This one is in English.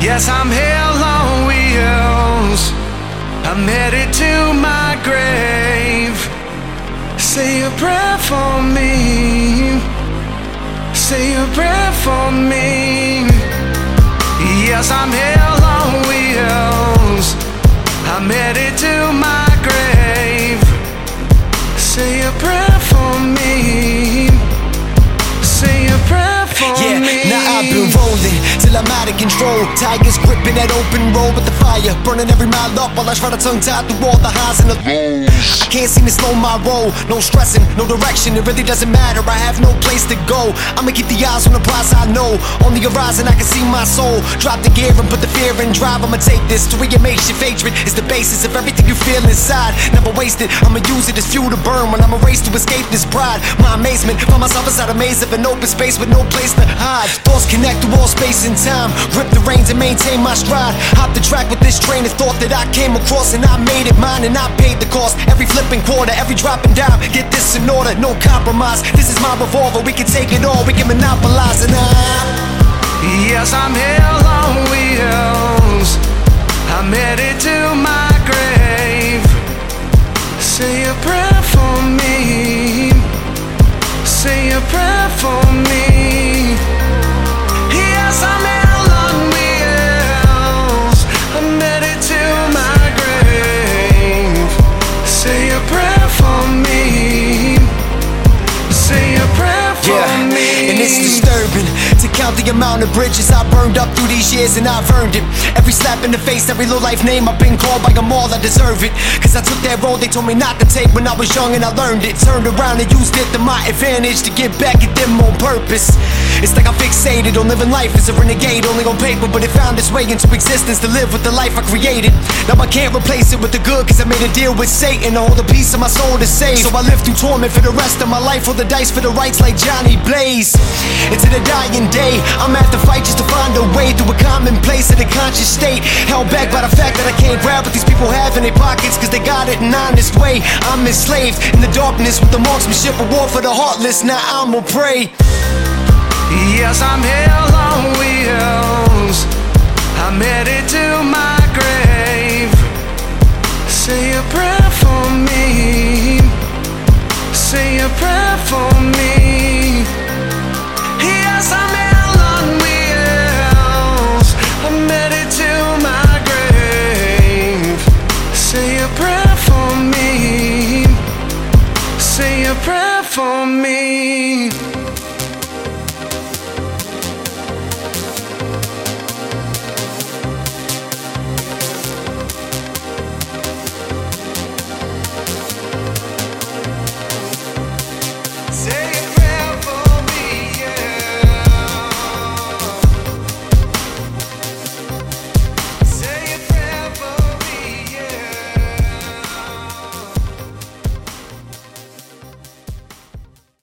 Yes, I'm hell on wheels. I'm headed to my grave. Say a prayer for me. Say a prayer for me. Yes, I'm hell on wheels. I'm headed I'm out of control. Tigers gripping that open road with the fire, burning every mile up while I try to tongue tie through all the highs and the lows. I can't seem to slow my roll, no stressing, no direction. It really doesn't matter. I have no place to go. I'ma keep the eyes on the prize I know. On the horizon, I can see my soul. Drop the gear and put the fear in drive. I'ma take this to where your hatred is the basis of everything you feel inside. Never waste it. I'ma use it as fuel to burn when I'm a race to escape this pride. My amazement, find myself inside a maze of an open space with no place to hide. Thoughts connect through all space and time. Rip the reins and maintain my stride. Hop the track with this train of thought that I came across and I made it mine and I paid the cost. Every flipping quarter, every dropping down. Get this in order, no compromise. This is my revolver. We can take it all, we can monopolize and I. Yes, I'm hell on wheels. Count the amount of bridges I burned up through these years and I've earned it. Every slap in the face, every low life name I've been called by them all, I deserve it. Cause I took that road they told me not to take when I was young and I learned it. Turned around and used it to my advantage to get back at them on purpose. It's like I'm fixated on living life as a renegade, only on paper, but it found its way into existence to live with the life I created. Now I can't replace it with the good, cause I made a deal with Satan to hold a piece of my soul to save. So I live through torment for the rest of my life, roll the dice for the rights like Johnny Blaze. Into the dying day, I'm at the fight just to find a way through a commonplace in a conscious state. Held back by the fact that I can't grab what these people have in their pockets, cause they got it an honest way. I'm enslaved in the darkness with the marksmanship, a war for the heartless. Now I'ma pray yes, I'm hell on wheels. I'm headed to my grave. Say a prayer for me. Say a prayer for me. Yes, I'm hell on wheels. I'm headed to my grave. Say a prayer for me. Say a prayer for me.